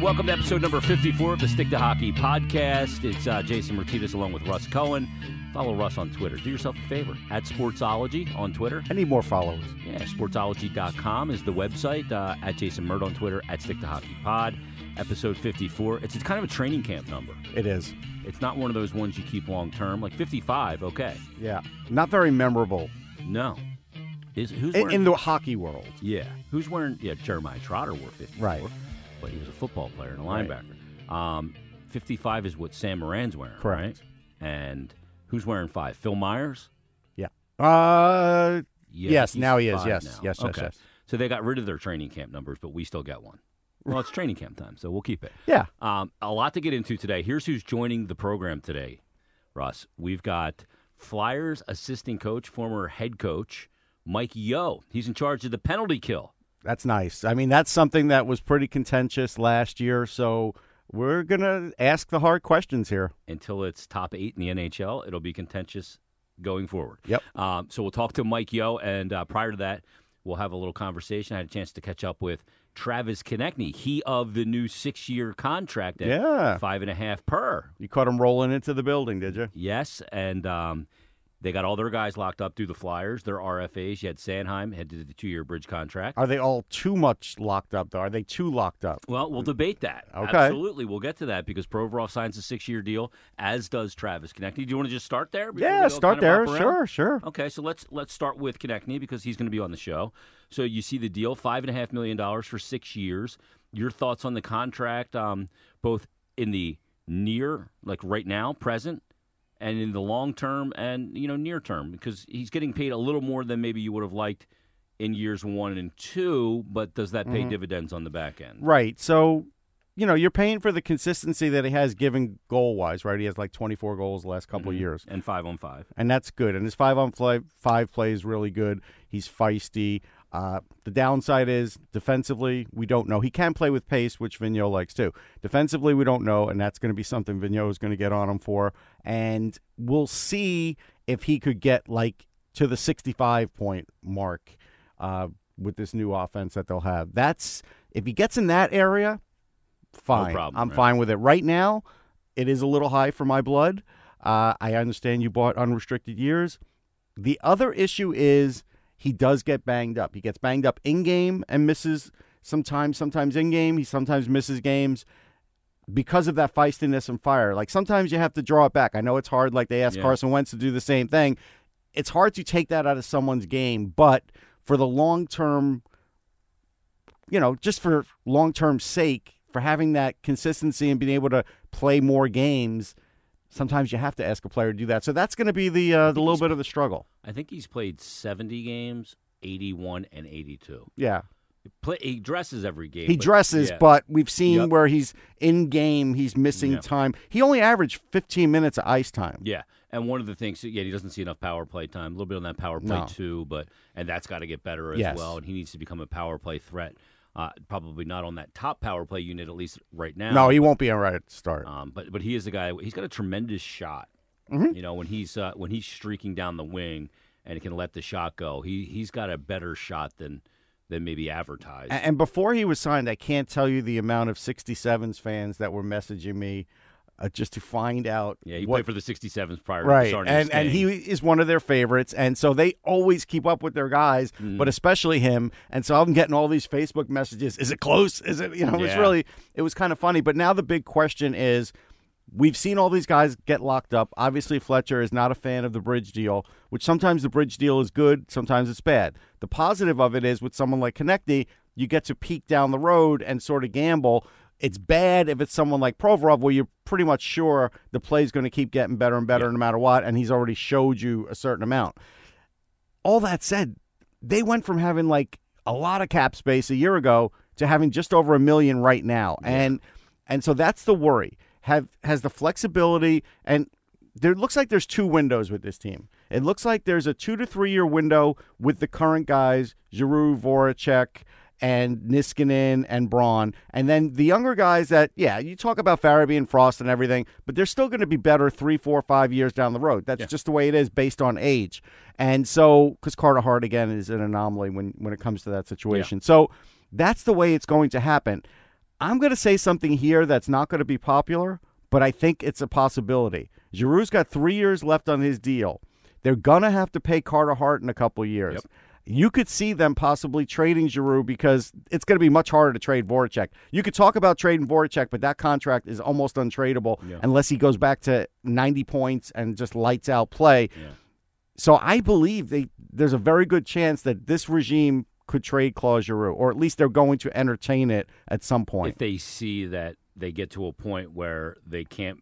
and welcome to episode number 54 of the Stick to Hockey podcast. It's uh, Jason Myrtetus along with Russ Cohen. Follow Russ on Twitter. Do yourself a favor at Sportsology on Twitter. I need more followers. Yeah, sportsology.com is the website. Uh, at Jason Mert on Twitter, at Stick to Hockey Pod. Episode 54. It's, it's kind of a training camp number. It is. It's not one of those ones you keep long term. Like 55, okay. Yeah. Not very memorable No. Is who's in, wearing, in the hockey world. Yeah. Who's wearing? Yeah, Jeremiah Trotter wore 54. Right. But he was a football player and a Right. linebacker. Um, 55 is what Sam Morin's wearing, Correct. right? And who's wearing five? Phil Myers? Yeah. Uh, Yeah, Yes, now he is. Yes, now. yes, yes, okay. yes. So they got rid of their training camp numbers, but we still get one. Well, it's training camp time, so we'll keep it. yeah. Um, a lot to get into today. Here's who's joining the program today, Russ. We've got Flyers assistant coach, former head coach, Mike Yeo. He's in charge of the penalty kill. That's nice. I mean, that's something that was pretty contentious last year. So we're going to ask the hard questions here. until it's top eight in the NHL. It'll be contentious going forward. Yep. Um, so we'll talk to Mike Yeo, and uh, prior to that, we'll have a little conversation. I had a chance to catch up with Travis Konecny, he of the new six-year contract at Yeah. five and a half per. You caught him rolling into the building, did you? Yes, and um, they got all their guys locked up through the Flyers. Their RFAs. You had Sanheim had to the two-year bridge contract. Are they all too much locked up, though? Are they too locked up? Well, we'll debate that. Okay. Absolutely. We'll get to that because Provorov signs a six year deal, as does Travis Konecny. Do you want to just start there? Yeah, start kind of there. Sure, sure. Okay, so let's let's start with Konecny because he's going to be on the show. So you see the deal, five and a half million dollars for six years. Your thoughts on the contract, um, both in the near, like right now, present, and in the long term, and you know near term, because he's getting paid a little more than maybe you would have liked in years one and two. But does that pay mm-hmm. dividends on the back end? Right. So, you know, you're paying for the consistency that he has given goal wise, right? He has like 24 goals the last couple of years. And five on five. and that's good. And his five on five, five play is really good. He's feisty. Uh, the downside is defensively, we don't know. He can play with pace, which Vigneault likes too. Defensively, we don't know, and that's going to be something Vigneault is going to get on him for. And we'll see if he could get like to the 65 point mark uh, with this new offense that they'll have. That's if he gets in that area, fine. problem, I'm right? fine with it. Right now, it is a little high for my blood. Uh, I understand you bought unrestricted years. The other issue is he does get banged up. He gets banged up in game and misses sometimes, sometimes in game. He sometimes misses games because of that feistiness and fire. Like sometimes you have to draw it back. I know it's hard. Like they asked Yeah. Carson Wentz to do the same thing. It's hard to take that out of someone's game, but for the long term, you know, just for long term sake, for having that consistency and being able to play more games, sometimes you have to ask a player to do that. So that's going to be the uh, the little bit of the struggle. I think he's played 70 games, 81 and 82. Yeah, He Play, he dresses every game. he but- dresses, yeah. but we've seen Yep. where he's in game, he's missing Yeah. time. He only averaged 15 minutes of ice time. Yeah, and one of the things, yeah, he doesn't see enough power play time. A little bit on that power play No. too, but and that's got to get better as Yes. well. And he needs to become a power play threat. Uh, probably not on that top power play unit at least right now. No, he won't be all right at the start. Um, but but he is a guy. He's got a tremendous shot. Mm-hmm. You know when he's uh, when he's streaking down the wing and can let the shot go. He he's got a better shot than than maybe advertised. And before he was signed, I can't tell you the amount of 67s fans that were messaging me uh, just to find out yeah, he what played for the 67s prior right to starting and and he is one of their favorites and so they always keep up with their guys Mm-hmm. but especially him and so i'm getting all these facebook messages is it close? Is it? You know it's Yeah. really it was kind of funny but now the big question is we've seen all these guys get locked up. Obviously fletcher is not a fan of the bridge deal which sometimes the bridge deal is good sometimes it's bad. The positive of it is with someone like Konecny, you get to peek down the road and sort of gamble it's bad if it's someone like Provorov where you're pretty much sure the play's going to keep getting better and better no matter what, and he's already showed you a certain amount. All that said, they went from having like a lot of cap space a year ago to having just over a million right now, and and so that's the worry. Have has the flexibility and there looks like there's two windows with this team. It looks like there's a two to three year window with the current guys, Giroux, Voracek, and Niskanen and Braun. And then the younger guys that, yeah, you talk about Farabee and Frost and everything, but they're still going to be better three, four, five years down the road. That's just the way it is based on age. And so, because Carter Hart, again, is an anomaly when, when it comes to that situation. So that's the way it's going to happen. I'm going to say something here that's not going to be popular, but I think it's a possibility. Giroux's got three years left on his deal. They're going to have to pay Carter Hart in a couple years. Yep. You could see them possibly trading Giroux because it's going to be much harder to trade Voracek. You could talk about trading Voracek, but that contract is almost untradeable Yeah. unless he goes back to 90 points and just lights out play. Yeah. So I believe they, there's a very good chance that this regime could trade Claude Giroux, or at least they're going to entertain it at some point. if they see that they get to a point where they can't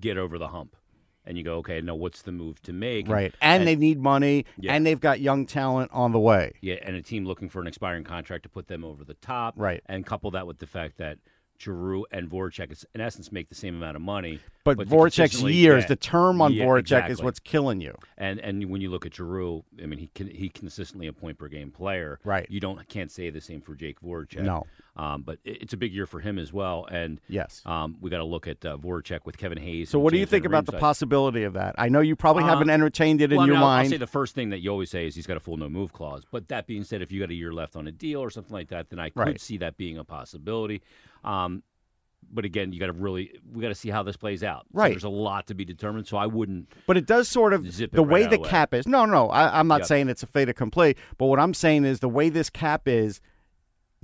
get over the hump, and you go, okay, no, what's the move to make? Right. And, they need money, Yeah. and they've got young talent on the way. Yeah, and a team looking for an expiring contract to put them over the top. Right. And couple that with the fact that Giroux and Voracek, is- in essence, make the same amount of money. But, to Voracek's years, get- the term on Yeah, Voracek exactly. is what's killing you. And and when you look at Giroux, I mean, he can he consistently a point per game player. Right. You don't can't say the same for Jake Voracek. No. Um, but it- it's a big year for him as well. And Yes. um, we got to look at uh, Voracek with Kevin Hayes. So, what do you think about the possibility of that? I know you probably Um, haven't entertained it in well, I your mean, I'll- mind. I'll say the first thing that you always say is he's got a full no move clause. But that being said, if you got a year left on a deal or something like that, then I could Right. see that being a possibility. Um, but again, you got to really we got to see how this plays out. So Right. there's a lot to be determined. So I wouldn't. But it does sort of Zip the right way the cap is. No, no, I, I'm not Yep. saying it's a fait accompli. But what I'm saying is the way this cap is,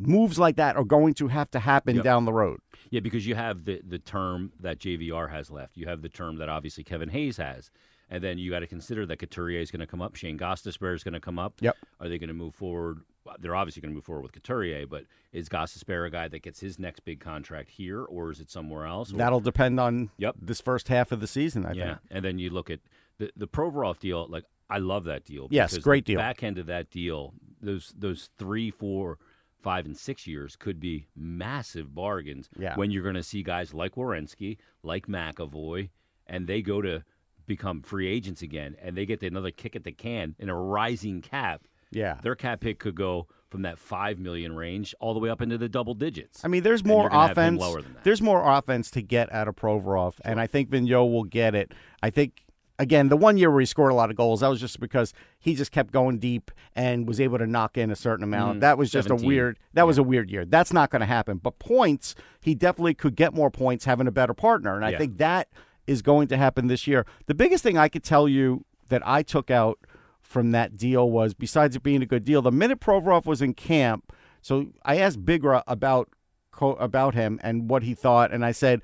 moves like that are going to have to happen Yep. down the road. Yeah, because you have the the term that JVR has left. You have the term that obviously Kevin Hayes has. And then you got to consider that Couturier is going to come up. Shane Gostisbehere is going to come up. Yep. Are they going to move forward? They're obviously going to move forward with Couturier, but is Gostisbehere a guy that gets his next big contract here, or is it somewhere else? Or- That'll depend on Yep. this first half of the season. I yeah, think. and then you look at the the Provorov deal. Like I love that deal. Yes, great the deal. Back end of that deal, those those three, four, five, and six years could be massive bargains. Yeah. When you're going to see guys like Werenski, like McAvoy, and they go to become free agents again, and they get another kick at the can in a rising cap. Yeah. Their cap hit could go from that five million range all the way up into the double digits. I mean, there's more you're gonna have him offense. lower than that. There's more offense to get out of Provorov, and I think Vigneault will get it. I think again the one year where he scored a lot of goals, that was just because he just kept going deep and was able to knock in a certain amount. Mm, that was just 17. a weird. That was a weird year. That's not going to happen. But points, he definitely could get more points having a better partner, and I Yeah. think that is going to happen this year. The biggest thing I could tell you that I took out from that deal was besides it being a good deal, the minute Provorov was in camp. So I asked Bigra about about him and what he thought, and I said,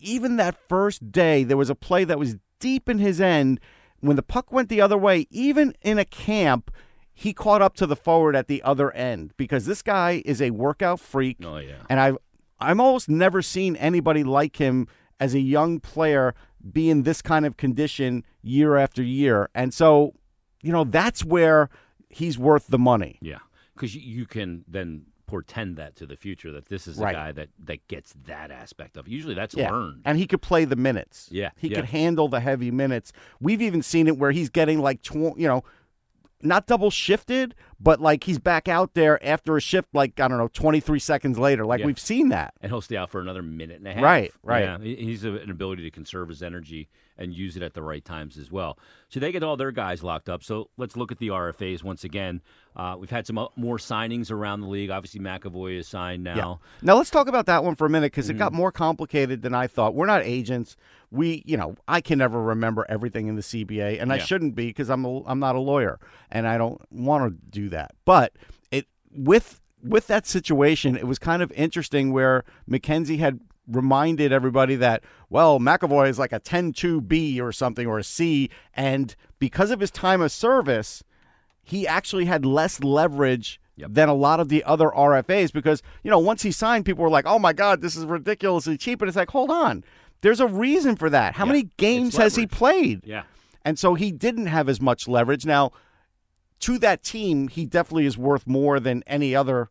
even that first day, there was a play that was deep in his end when the puck went the other way. Even in a camp, he caught up to the forward at the other end because this guy is a workout freak, oh yeah. and I've I'm almost never seen anybody like him as a young player be in this kind of condition year after year, and so you know that's where he's worth the money. Yeah, because you, you can then portend that to the future that this is a Right. guy that that gets that aspect of. it. Usually that's Yeah. learned. And he could play the minutes. Yeah, He yeah. could handle the heavy minutes. We've even seen it where he's getting like, tw- you know, not double shifted, but like he's back out there after a shift, like, I don't know, 23 seconds later. Like Yeah. we've seen that. and he'll stay out for another minute and a half. Right, right. Yeah, he's a, an ability to conserve his energy and use it at the right times as well. So they get all their guys locked up. So let's look at the RFAs once again. Uh, we've had some uh, more signings around the league. Obviously, McAvoy is signed now. Now let's talk about that one for a minute because it Mm-hmm. got more complicated than I thought. We're not agents. We, you know, I can never remember everything in the CBA, and I shouldn't be because I'm a, I'm not a lawyer and I don't want to do that. But it with with that situation, it was kind of interesting where McKenzie had reminded everybody that well, McAvoy is like a 10-2B or something or a C, and because of his time of service, he actually had less leverage Yep. than a lot of the other RFAs because, you know, once he signed, people were like, oh my God, this is ridiculously cheap. And it's like, hold on. There's a reason for that. How Yeah, many games has he played? Yeah. And so he didn't have as much leverage. Now, to that team, he definitely is worth more than any other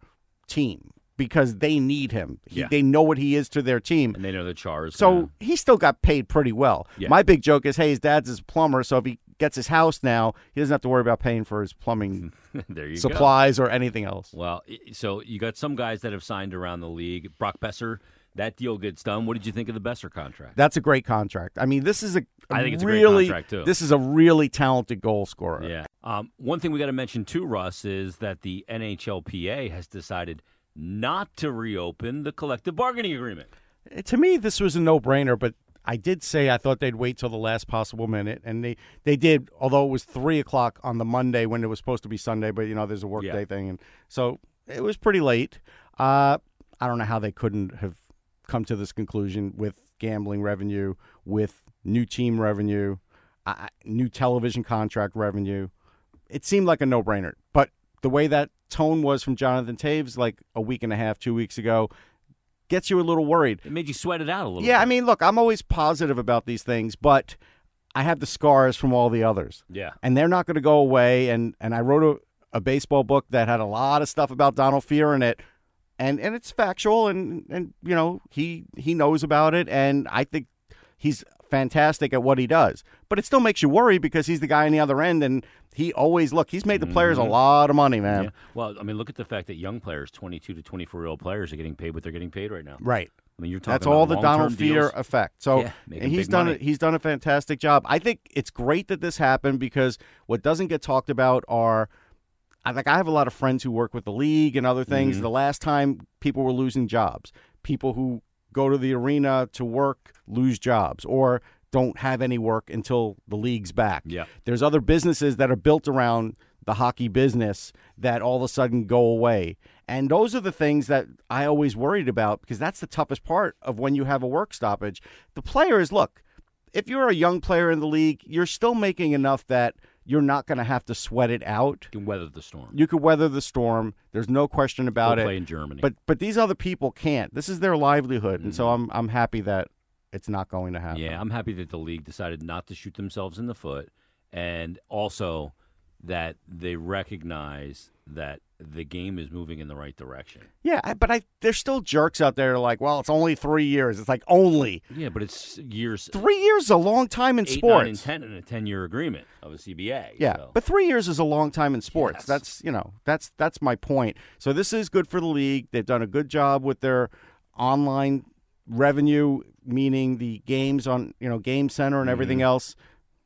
team because they need him. He, Yeah. They know what he is to their team. And they know the char So gonna- he still got paid pretty well. Yeah. My big joke is, hey, his dad's his plumber, so if he gets his house now, he doesn't have to worry about paying for his plumbing you go. supplies or anything else. Well, so you got some guys that have signed around the league. Brock Boeser, that deal gets done. What did you think of the Boeser contract? That's a great contract. I mean, this is a, a I think it's a great really contract, too. this is a really talented goal scorer. Yeah. Um, one thing we got to mention too, Russ, is that the NHLPA has decided not to reopen the collective bargaining agreement. Uh, To me, this was a no-brainer, but I did say I thought they'd wait till the last possible minute, and they they did. Although it was three o'clock on the Monday when it was supposed to be Sunday, but you know there's a workday Yeah. thing, and so it was pretty late. Uh, I don't know how they couldn't have come to this conclusion with gambling revenue, with new team revenue, uh, new television contract revenue. It seemed like a no-brainer, but the way that tone was from Jonathan Toews like a week and a half, two weeks ago, gets you a little worried. It made you sweat it out a little. Yeah, bit. I mean, look, I'm always positive about these things, but I have the scars from all the others, yeah. and they're not going to go away. And and I wrote a, a baseball book that had a lot of stuff about Donald Fehr in it, and and it's factual, and and you know he he knows about it, and I think he's fantastic at what he does. But it still makes you worry because he's the guy on the other end, and he always look. He's made the players a lot of money, man. Mm-hmm. Yeah. Well, I mean, look at the fact that young players, 22 to 24 year old players, are getting paid what they're getting paid right now. Right. I mean, you're talking That's about all the Donald Fehr effect. So Yeah, and he's done money. He's done a fantastic job. I think it's great that this happened because what doesn't get talked about are. I like I have a lot of friends who work with the league and other things. Mhm. The last time people were losing jobs, people who go to the arena to work lose jobs or don't have any work until the league's back. Yeah. There's other businesses that are built around the hockey business that all of a sudden go away. And those are the things that I always worried about because that's the toughest part of when you have a work stoppage. The players, look, if you're a young player in the league, you're still making enough that you're not going to have to sweat it out. You can weather the storm. You could weather the storm. There's no question about Go it. play in Germany. But but these other people can't. This is their livelihood, and so Mm-hmm. I'm I'm happy that it's not going to happen. Yeah, I'm happy that the league decided not to shoot themselves in the foot, and also that they recognize that the game is moving in the right direction. Yeah, I- but I there's still jerks out there like, well, it's only three years. It's like only Yeah, but it's years three years is a long time in eight, sports. nine, and ten in a ten-year agreement of a CBA. Yeah, so. but three years is a long time in sports. Yes. That's you know that's that's my point. So this is good for the league. They've done a good job with their online revenue, meaning the games on you know Game Center and everything Mm-hmm. else.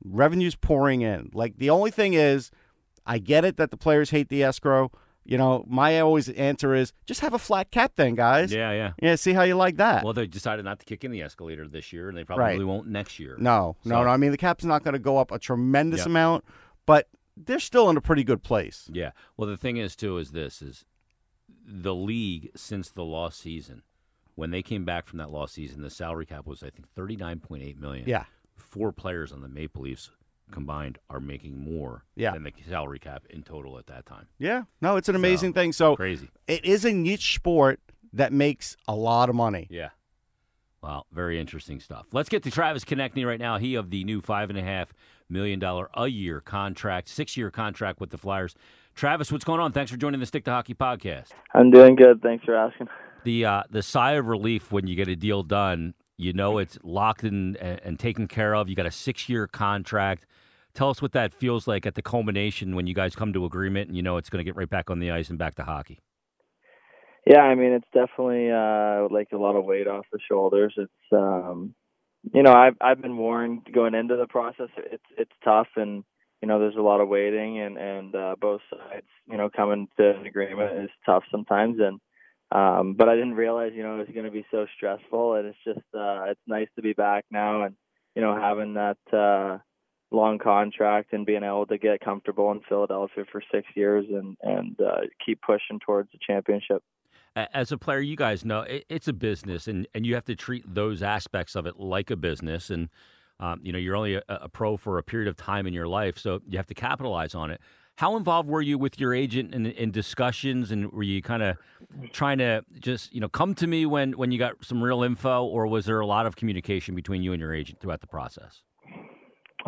Revenue's pouring in. Like the only thing is, I get it that the players hate the escrow. You know, my always answer is just have a flat cap then, guys. yeah, yeah. Yeah, see how you like that. Well, they decided not to kick in the escalator this year, and they probably Right. won't next year. no, no, So- no. I mean, the cap's not going to go up a tremendous Yep. amount, but they're still in a pretty good place. Yeah. Well, the thing is too is this is the league since the lost season. When they came back from that lost season, the salary cap was I think thirty nine point eight million. Yeah. Four players on the Maple Leafs combined are making more Yeah. than the salary cap in total at that time. Yeah, no, it's an amazing thing. So Crazy. it is a niche sport that makes a lot of money. Yeah. Wow, very interesting stuff. Let's get to Travis Konecny right now. He of the new five and a half million dollar a year contract, six year contract with the Flyers. Travis, what's going on? Thanks for joining the Stick to Hockey podcast. I'm doing good. Thanks for asking. the uh, the sigh of relief when you get a deal done. You know it's locked in and, and taken care of. You got a six year contract. Tell us what that feels like at the culmination when you guys come to agreement and you know it's going to get right back on the ice and back to hockey. Yeah, I mean it's definitely uh like a lot of weight off the shoulders. It's um you know, I've I've been warned going into the process it's it's tough and you know, there's a lot of waiting and and uh both sides, you know, coming to an agreement is tough sometimes and um but I didn't realize, you know, it was going to be so stressful and it's just uh it's nice to be back now and you know, having that uh long contract and being able to get comfortable in Philadelphia for 6 years and and uh keep pushing towards the championship. As a player, you guys know it, it's a business, and, and you have to treat those aspects of it like a business. And um, you know you're only a, a pro for a period of time in your life, so you have to capitalize on it. How involved were you with your agent in, in discussions, and were you kind of trying to just you know come to me when when you got some real info, or was there a lot of communication between you and your agent throughout the process?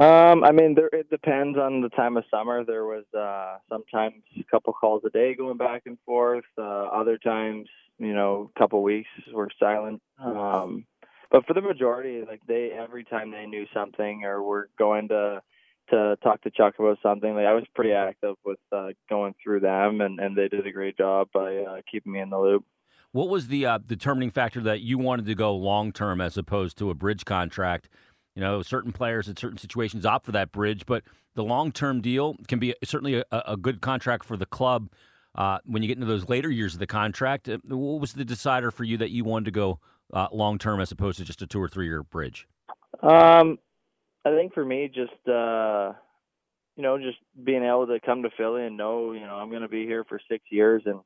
Um, I mean, there it depends on the time of summer. There was uh, sometimes a couple calls a day going back and forth. Uh, other times, you know, a couple weeks were silent. Um, but for the majority, like they every time they knew something or were going to to talk to Chuck about something, like I was pretty active with uh, going through them, and and they did a great job by uh, keeping me in the loop. What was the uh, determining factor that you wanted to go long term as opposed to a bridge contract? You know, certain players in certain situations opt for that bridge, but the long term deal can be certainly a, a good contract for the club. Uh, when you get into those later years of the contract, uh, what was the decider for you that you wanted to go uh, long term as opposed to just a two or three year bridge? Um, I think for me, just uh, you know, just being able to come to Philly and know, you know, I'm going to be here for six years, and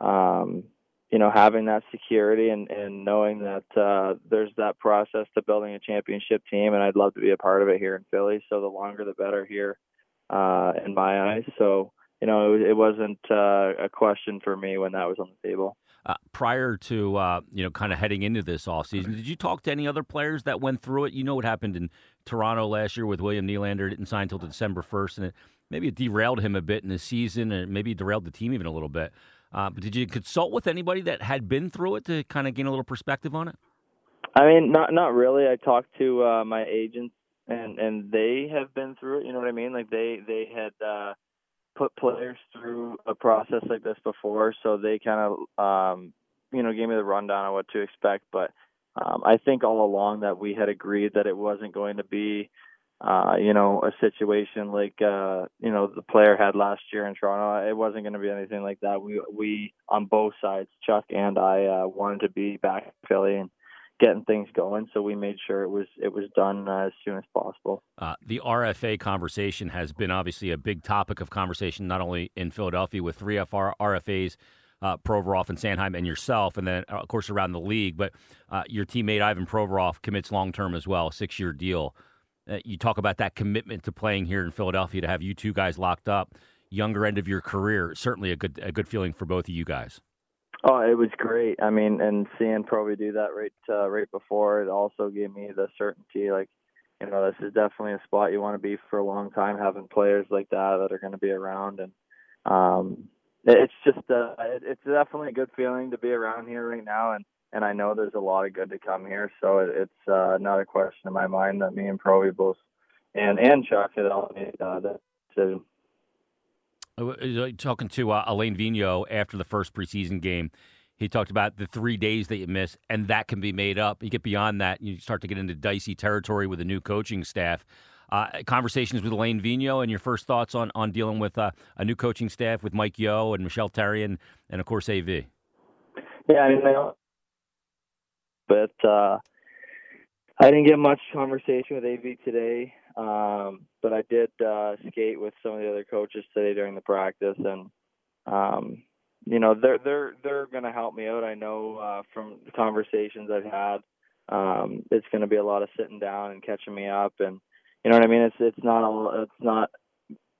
um, you know, having that security and, and knowing that uh, there's that process to building a championship team, and I'd love to be a part of it here in Philly. So the longer the better here, uh, in my eyes. So you know, it, it wasn't uh, a question for me when that was on the table. Uh, prior to uh, you know, kind of heading into this offseason, did you talk to any other players that went through it? You know what happened in Toronto last year with William Nylander didn't sign until December first, and it maybe it derailed him a bit in the season, and maybe derailed the team even a little bit. Uh, but did you consult with anybody that had been through it to kind of gain a little perspective on it? I mean, not not really. I talked to uh, my agents, and and they have been through it. You know what I mean? Like they they had uh, put players through a process like this before, so they kind of um, you know gave me the rundown on what to expect. But um, I think all along that we had agreed that it wasn't going to be uh, you know, a situation like uh, you know the player had last year in Toronto. It wasn't going to be anything like that. We we on both sides, Chuck and I, uh, wanted to be back in Philly and getting things going. So we made sure it was it was done uh, as soon as possible. Uh, the RFA conversation has been obviously a big topic of conversation, not only in Philadelphia with three FR RFAs. Uh, Provorov and Sanheim and yourself, and then of course around the league. But uh, your teammate Ivan Provorov commits long term as well, six year deal. Uh, you talk about that commitment to playing here in Philadelphia to have you two guys locked up, younger end of your career. Certainly a good a good feeling for both of you guys. Oh, it was great. I mean, and seeing probably do that right uh, right before it also gave me the certainty, like you know, this is definitely a spot you want to be for a long time. Having players like that that are going to be around, and um, it's just uh, it, it's definitely a good feeling to be around here right now, and and I know there's a lot of good to come here. So it, it's uh, not a question in my mind that me and Proby both and and Chuck had all made uh, that decision. Uh, talking to uh, Alain Vigneault after the first preseason game, he talked about the three days that you miss, and that can be made up. You get beyond that, you start to get into dicey territory with a new coaching staff. Uh, conversations with Alain Vigneault and your first thoughts on, on dealing with uh, a new coaching staff with Mike Yeo and Michel Therrien and, and of course AV. Yeah, I mean, but uh, I didn't get much conversation with AV today. Um, but I did uh, skate with some of the other coaches today during the practice, and um, you know they're they're they're going to help me out. I know uh, from the conversations I've had, um, it's going to be a lot of sitting down and catching me up, and you know what I mean. It's it's not all it's not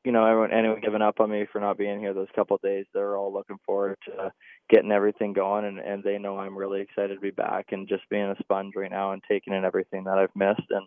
you know, everyone anyone giving up on me for not being here those couple of days. They're all looking forward to getting everything going, and and they know I'm really excited to be back and just being a sponge right now and taking in everything that I've missed. And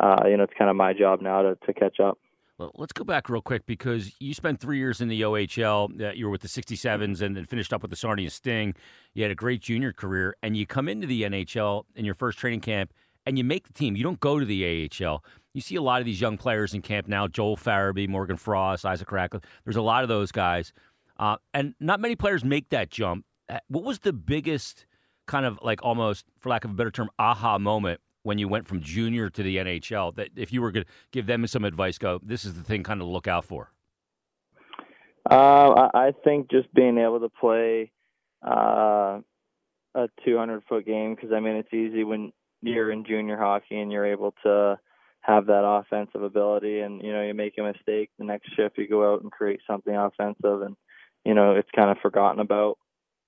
uh, you know, it's kind of my job now to to catch up. Well, let's go back real quick because you spent three years in the OHL. Uh, you were with the 67s and then finished up with the Sarnia Sting. You had a great junior career, and you come into the NHL in your first training camp and you make the team. You don't go to the AHL you see a lot of these young players in camp now Joel Farabee, Morgan Frost, Isaac Ratcliffe. There's a lot of those guys. Uh, and not many players make that jump. Uh, what was the biggest kind of like almost, for lack of a better term, aha moment when you went from junior to the NHL? That if you were going to give them some advice, go, this is the thing kind of look out for? Uh, I think just being able to play uh, a 200 foot game because I mean it's easy when you're in junior hockey and you're able to have that offensive ability and you know you make a mistake the next shift you go out and create something offensive and you know it's kind of forgotten about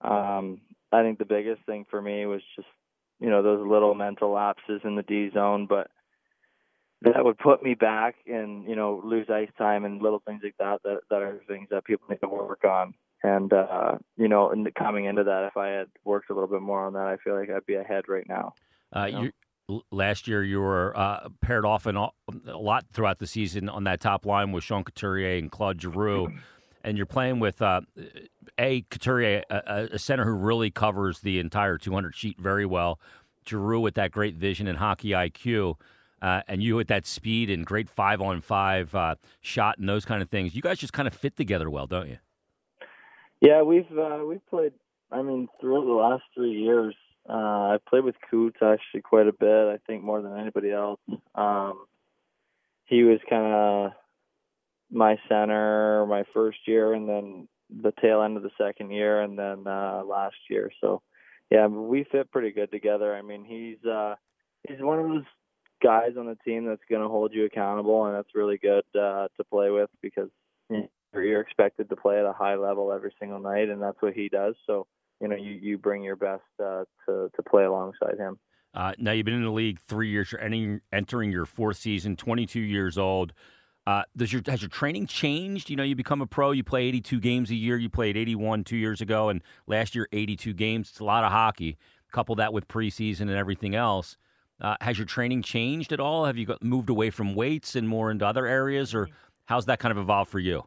um i think the biggest thing for me was just you know those little mental lapses in the d zone but that would put me back and you know lose ice time and little things like that that that are things that people need to work on and uh you know and coming into that if i had worked a little bit more on that i feel like i'd be ahead right now uh, you know? last year you were uh, paired off a lot throughout the season on that top line with Sean Couturier and Claude Giroux. And you're playing with uh, a Couturier, a, a, center who really covers the entire 200 sheet very well. Giroux with that great vision and hockey IQ, uh, and you with that speed and great five on five uh, shot and those kind of things. You guys just kind of fit together well, don't you? Yeah, we've uh, we've played. I mean, throughout the last three years, uh, I played with Coots actually quite a bit. I think more than anybody else. Um, he was kind of my center my first year, and then the tail end of the second year and then uh, last year. So yeah, we fit pretty good together. I mean, he's uh, he's one of those guys on the team that's going to hold you accountable, and that's really good uh, to play with because you're expected to play at a high level every single night, and that's what he does. So you know, you, you bring your best uh, to to play alongside him. Uh, now you've been in the league three years. You're entering, entering your fourth season. 22 years old. Uh, does your has your training changed? You know, you become a pro. You play 82 games a year. You played 81 two years ago, and last year 82 games. It's a lot of hockey. Couple that with preseason and everything else. Uh, has your training changed at all? Have you got, moved away from weights and more into other areas, or how's that kind of evolved for you?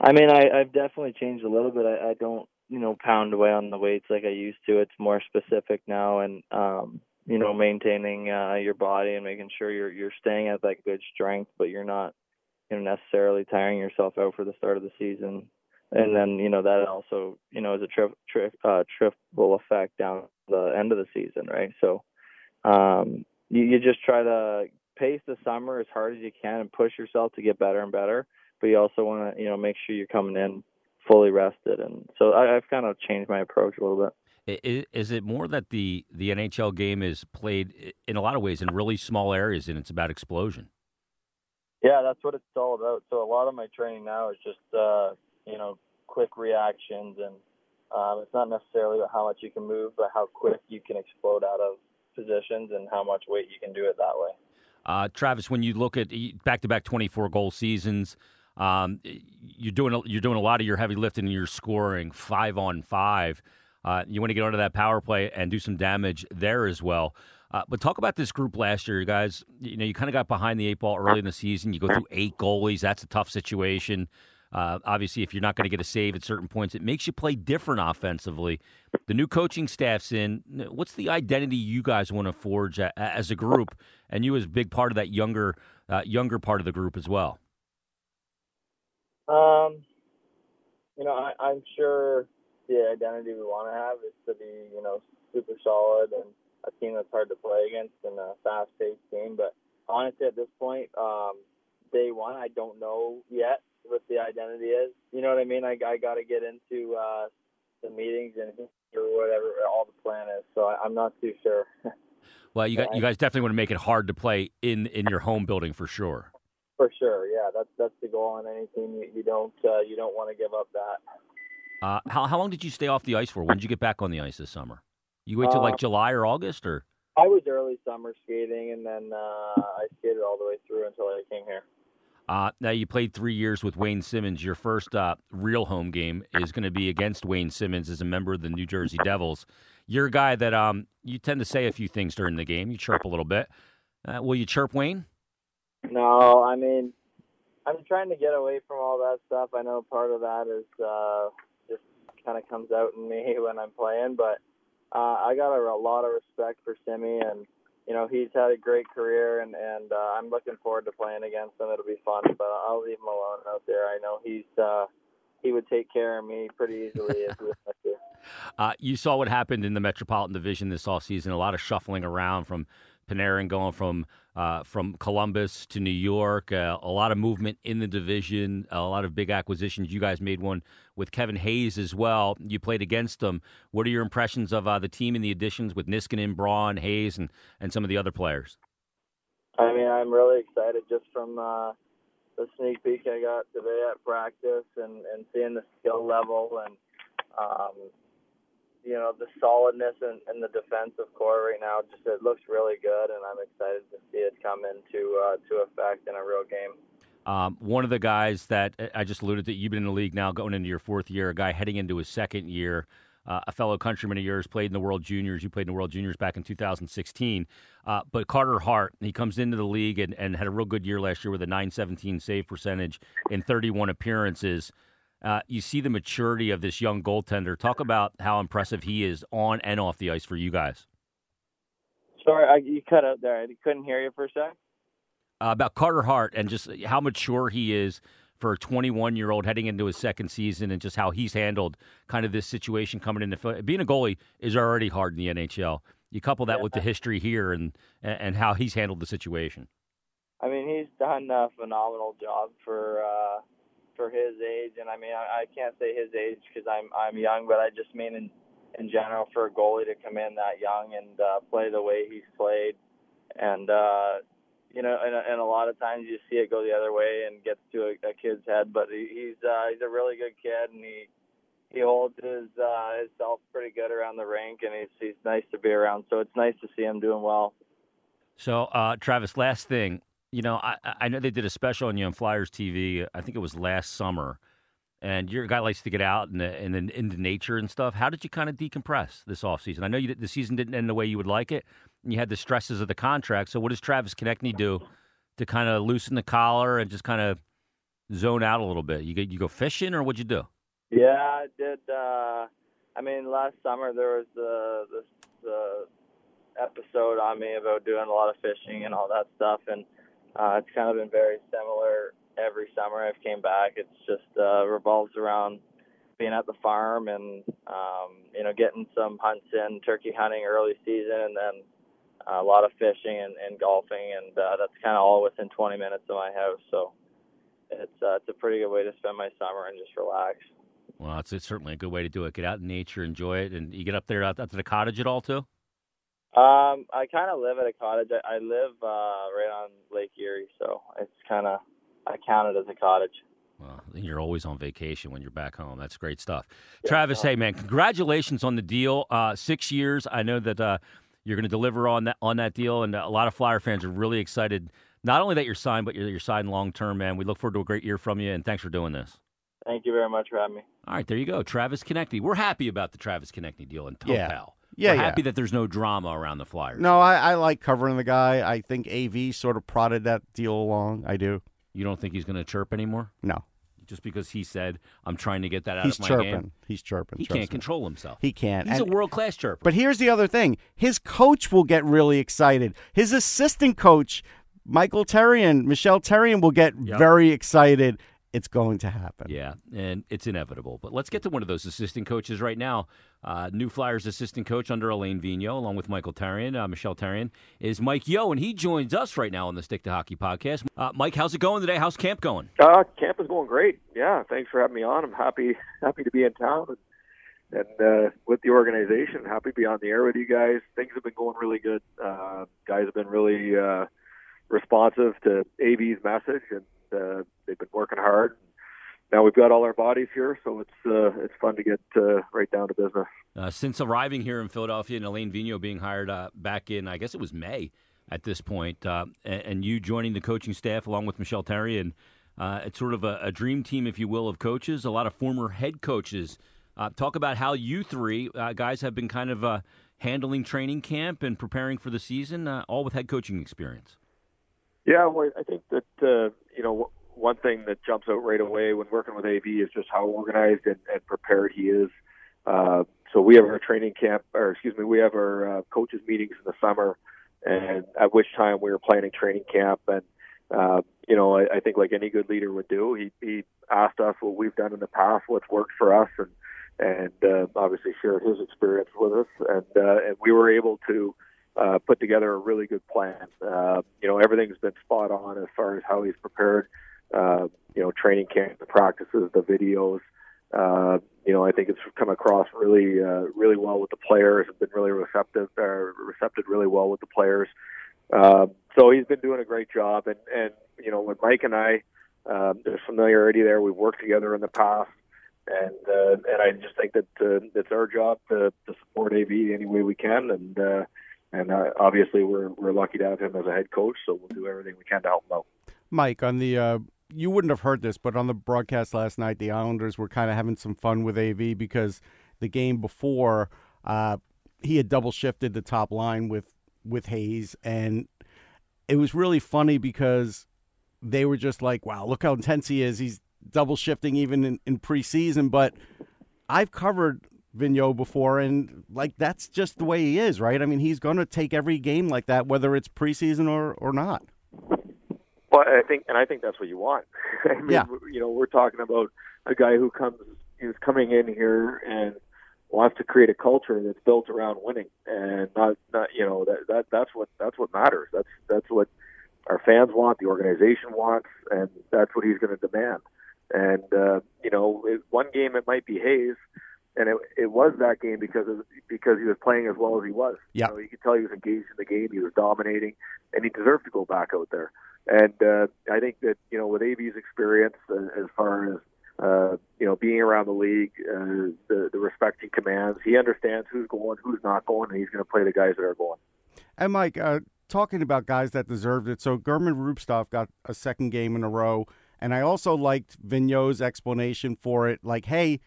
I mean, I, I've definitely changed a little bit. I, I don't, you know, pound away on the weights like I used to. It's more specific now, and um, you know, maintaining uh, your body and making sure you're you're staying at that good strength, but you're not, you know, necessarily tiring yourself out for the start of the season. And then, you know, that also, you know, is a tri- tri- uh, triple effect down the end of the season, right? So, um, you, you just try to pace the summer as hard as you can and push yourself to get better and better. But you also want to, you know, make sure you're coming in fully rested. And so I, I've kind of changed my approach a little bit. Is, it more that the, the NHL game is played in a lot of ways in really small areas and it's about explosion? Yeah, that's what it's all about. So a lot of my training now is just uh, you know quick reactions, and um, it's not necessarily about how much you can move, but how quick you can explode out of positions and how much weight you can do it that way. Uh, Travis, when you look at back-to-back 24 goal seasons, um, you're doing a, you're doing a lot of your heavy lifting and you're scoring five on five. Uh, you want to get onto that power play and do some damage there as well. Uh, but talk about this group last year, you guys. You know, you kind of got behind the eight ball early in the season. You go through eight goalies. That's a tough situation. Uh, obviously, if you're not going to get a save at certain points, it makes you play different offensively. The new coaching staff's in. What's the identity you guys want to forge as a group, and you as a big part of that younger, uh, younger part of the group as well? Um, you know, I, I'm sure the identity we want to have is to be, you know, super solid and a team that's hard to play against and a fast-paced team. But honestly, at this point, um, day one, I don't know yet what the identity is. You know what I mean? I, I got to get into uh, the meetings and or whatever all the plan is. So I, I'm not too sure. well, you got you guys definitely want to make it hard to play in in your home building for sure. For sure, yeah. That's that's the goal on any team. You, you don't uh, you don't want to give up that. Uh, how how long did you stay off the ice for? When did you get back on the ice this summer? You wait till like uh, July or August, or? I was early summer skating, and then uh, I skated all the way through until I came here. Uh, now you played three years with Wayne Simmonds. Your first uh, real home game is going to be against Wayne Simmonds as a member of the New Jersey Devils. You're a guy that um, you tend to say a few things during the game. You chirp a little bit. Uh, will you chirp Wayne? No, I mean, I'm trying to get away from all that stuff. I know part of that is uh, kind of comes out in me when I'm playing, but uh, I got a, a lot of respect for Simi, and you know he's had a great career, and and uh, I'm looking forward to playing against him. It'll be fun, but I'll leave him alone out there. I know he's uh, he would take care of me pretty easily. Uh, you saw what happened in the Metropolitan Division this offseason. A lot of shuffling around from Panarin going from uh, from Columbus to New York. Uh, a lot of movement in the division. A lot of big acquisitions. You guys made one with Kevin Hayes as well. You played against them. What are your impressions of uh, the team and the additions with Niskanen, Braun, Hayes, and and some of the other players? I mean, I'm really excited just from uh, the sneak peek I got today at practice and and seeing the skill level and. Um, you know the solidness and, in the defensive core right now just it looks really good and i'm excited to see it come into uh, to effect in a real game um, one of the guys that uh, I just alluded to, you've been in the league now going into your fourth year, a guy heading into his second year, uh, a fellow countryman of yours, played in the World Juniors. You played in the World Juniors back in 2016. Uh, but Carter Hart, he comes into the league and, and had a real good year last year with a 917 save percentage in 31 appearances. Uh, you see the maturity of this young goaltender. Talk about how impressive he is on and off the ice for you guys. Sorry, I, you cut out there. I couldn't hear you for a sec. Uh, about Carter Hart and just how mature he is for a 21 year old heading into his second season and just how he's handled kind of this situation coming into being a goalie is already hard in the NHL. You couple that yeah. with the history here and and how he's handled the situation. I mean, he's done a phenomenal job for uh, for his age, and I mean I, I can't say his age because I'm I'm young, but I just mean in in general for a goalie to come in that young and uh, play the way he's played, and uh, you know, and, and a lot of times you see it go the other way and gets to a, a kid's head, but he, he's uh, he's a really good kid, and he he holds his uh, himself pretty good around the rink, and he's he's nice to be around. So it's nice to see him doing well. So, uh, Travis, last thing, you know, I, I know they did a special on you on Flyers TV. I think it was last summer, and you're a guy likes to get out and and in, into nature and stuff. How did you kind of decompress this off season? I know you, the season didn't end the way you would like it, and you had the stresses of the contract. So, what does Travis Konecny do to kind of loosen the collar and just kind of zone out a little bit? You you go fishing, or what'd you do? Yeah, I did. Uh, I mean, last summer there was the the, the episode on me about doing a lot of fishing and all that stuff, and uh, it's kind of been very similar every summer I've came back. It's just uh, revolves around being at the farm and um, you know getting some hunts in, turkey hunting early season, and then a lot of fishing and, and golfing, and uh, that's kind of all within 20 minutes of my house. So it's uh, it's a pretty good way to spend my summer and just relax. Well, it's, it's certainly a good way to do it. Get out in nature, enjoy it, and you get up there out, out to the cottage at all too. Um, I kind of live at a cottage. I, I live uh, right on Lake Erie, so it's kind of I count it as a cottage. Well, you're always on vacation when you're back home. That's great stuff. Yeah, Travis, hey man, congratulations on the deal. Uh, six years. I know that uh, you're going to deliver on that on that deal, and a lot of Flyer fans are really excited. Not only that you're signed, but you're, you're signed long term, man. We look forward to a great year from you, and thanks for doing this. Thank you very much for having me. All right, there you go, Travis Konecny. We're happy about the Travis Konecny deal in Topal. Yeah. Yeah, We're yeah. happy that there's no drama around the Flyers. No, I, I like covering the guy. I think AV sort of prodded that deal along. I do. You don't think he's going to chirp anymore? No. Just because he said, I'm trying to get that out He's of my chirping. game? He's chirping. He can't me. control himself. He can't. He's And- a world class chirper. But here's the other thing: his coach will get really excited. His assistant coach, Michael Therrien, Michel Therrien, will get Yep. very excited. It's going to happen. Yeah, and it's inevitable. But let's get to one of those assistant coaches right now. Uh, new Flyers assistant coach under Alain Vigneault, along with Michael Therrien, uh, Michel Therrien, is Mike Yeo, and he joins us right now on the Stick to Hockey podcast. Uh, Mike, how's it going today? How's camp going? Uh, camp is going great. Yeah, thanks for having me on. I'm happy happy to be in town and, and uh, with the organization. Happy to be on the air with you guys. Things have been going really good. Uh, guys have been really uh, responsive to AV's message, and uh, they've been working hard. Now we've got all our bodies here, so it's uh, it's fun to get uh, right down to business. Uh, since arriving here in Philadelphia and Alain Vigneault being hired uh, back in, I guess it was May at this point, uh, and, you joining the coaching staff along with Michelle Terry, and uh, it's sort of a, a dream team, if you will, of coaches. A lot of former head coaches. Uh, talk about how you three uh, guys have been kind of uh, handling training camp and preparing for the season, uh, all with head coaching experience. Yeah, well, I think that uh, you know one thing that jumps out right away when working with AV is just how organized and, and prepared he is. Uh, so we have our training camp, or excuse me, we have our uh, coaches meetings in the summer, and at which time we were planning training camp. And uh, you know, I, I think like any good leader would do, he he asked us what we've done in the past, what's worked for us, and and uh, obviously shared his experience with us, and uh, and we were able to uh, put together a really good plan. Uh, you know, everything's been spot on as far as how he's prepared. Uh, you know, training camp, the practices, the videos. Uh, you know, I think it's come across really, uh, really well with the players. Have been really receptive, uh, receptive really well with the players. Uh, so he's been doing a great job. And and you know, with Mike and I, uh, there's familiarity there. We've worked together in the past, and uh, and I just think that uh, it's our job to, to support AV any way we can. And uh, and uh, obviously we're we're lucky to have him as a head coach, so we'll do everything we can to help him out. Mike, on the uh, you wouldn't have heard this, but on the broadcast last night, the Islanders were kind of having some fun with AV because the game before uh, he had double shifted the top line with with Hayes, and it was really funny because they were just like, "Wow, look how intense he is! He's double shifting even in, in preseason." But I've covered Vigneault before, and like that's just the way he is, right? I mean, he's going to take every game like that, whether it's preseason or or not. Well, I think, and I think that's what you want. I mean, Yeah. you know, we're talking about a guy who comes, who's coming in here and wants to create a culture that's built around winning, and not, not, you know, that that that's what that's what matters. That's that's what our fans want, the organization wants, and that's what he's going to demand. And uh, you know, one game it might be Hayes, and it it was that game because of because he was playing as well as he was. Yeah. You, know, you could tell he was engaged in the game. He was dominating, and he deserved to go back out there. And uh, I think that you know, with AV's experience uh, as far as uh, you know, being around the league, uh, the the respect he commands, he understands who's going, who's not going, and he's going to play the guys that are going. And Mike, uh, talking about guys that deserved it, so German Rubtsov got a second game in a row, and I also liked Vigneault's explanation for it. Like, hey,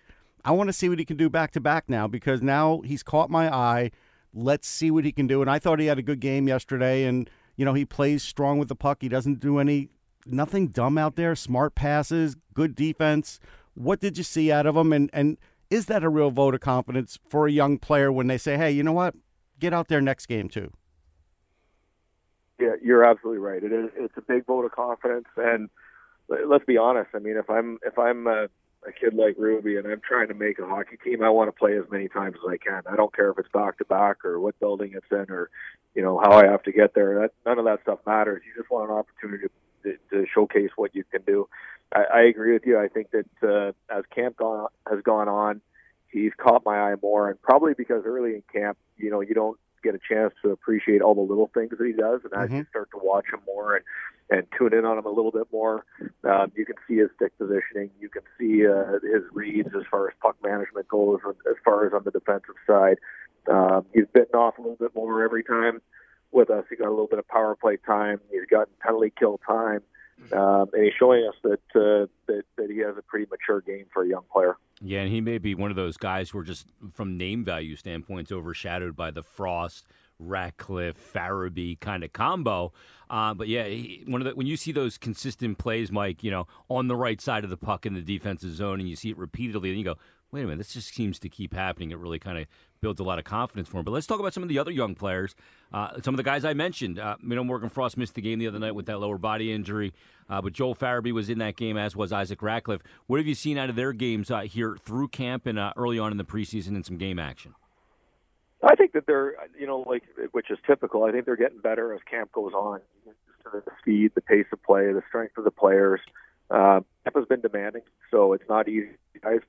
I want to see what he can do back to back now because now he's caught my eye. Let's see what he can do. And I thought he had a good game yesterday, and you know he plays strong with the puck. He doesn't do any nothing dumb out there. Smart passes, good defense. What did you see out of him? And and is that a real vote of confidence for a young player when they say, hey, you know what, get out there next game too? Yeah, you're absolutely right. It is. It's a big vote of confidence, and let's be honest. I mean, if I'm if I'm a kid like Ruby and I'm trying to make a hockey team, I want to play as many times as I can. I don't care if it's back to back or what building it's in or you know how I have to get there. That none of that stuff matters. You just want an opportunity to, to showcase what you can do. I, I agree with you. I think that uh, as camp gone, has gone on, he's caught my eye more, and probably because early in camp, you know, you don't get a chance to appreciate all the little things that he does, and as Mhm. you start to watch him more and and tune in on him a little bit more, um, you can see his stick positioning, you can see uh, his reads as far as puck management goes, as far as on the defensive side. Um, he's bitten off a little bit more every time with us. He got a little bit of power play time. He's gotten penalty kill time, um, and he's showing us that, uh, that that he has a pretty mature game for a young player. Yeah, and he may be one of those guys who are just, from name value standpoints, overshadowed by the Frost, Ratcliffe, Farabee kind of combo. Uh, but yeah, he, one of the, when you see those consistent plays, Mike, you know, on the right side of the puck in the defensive zone, and you see it repeatedly, and you go, wait a minute, this just seems to keep happening. It really kind of builds a lot of confidence for him. But let's talk about some of the other young players. Uh, some of the guys I mentioned. Uh, you know, Morgan Frost missed the game the other night with that lower body injury, uh, but Joel Farabee was in that game, as was Isaac Ratcliffe. What have you seen out of their games uh, here through camp and uh, early on in the preseason and some game action? I think that they're, you know, like which is typical. I think they're getting better as camp goes on. The speed, the pace of play, the strength of the players. Uh, camp has been demanding, so it's not easy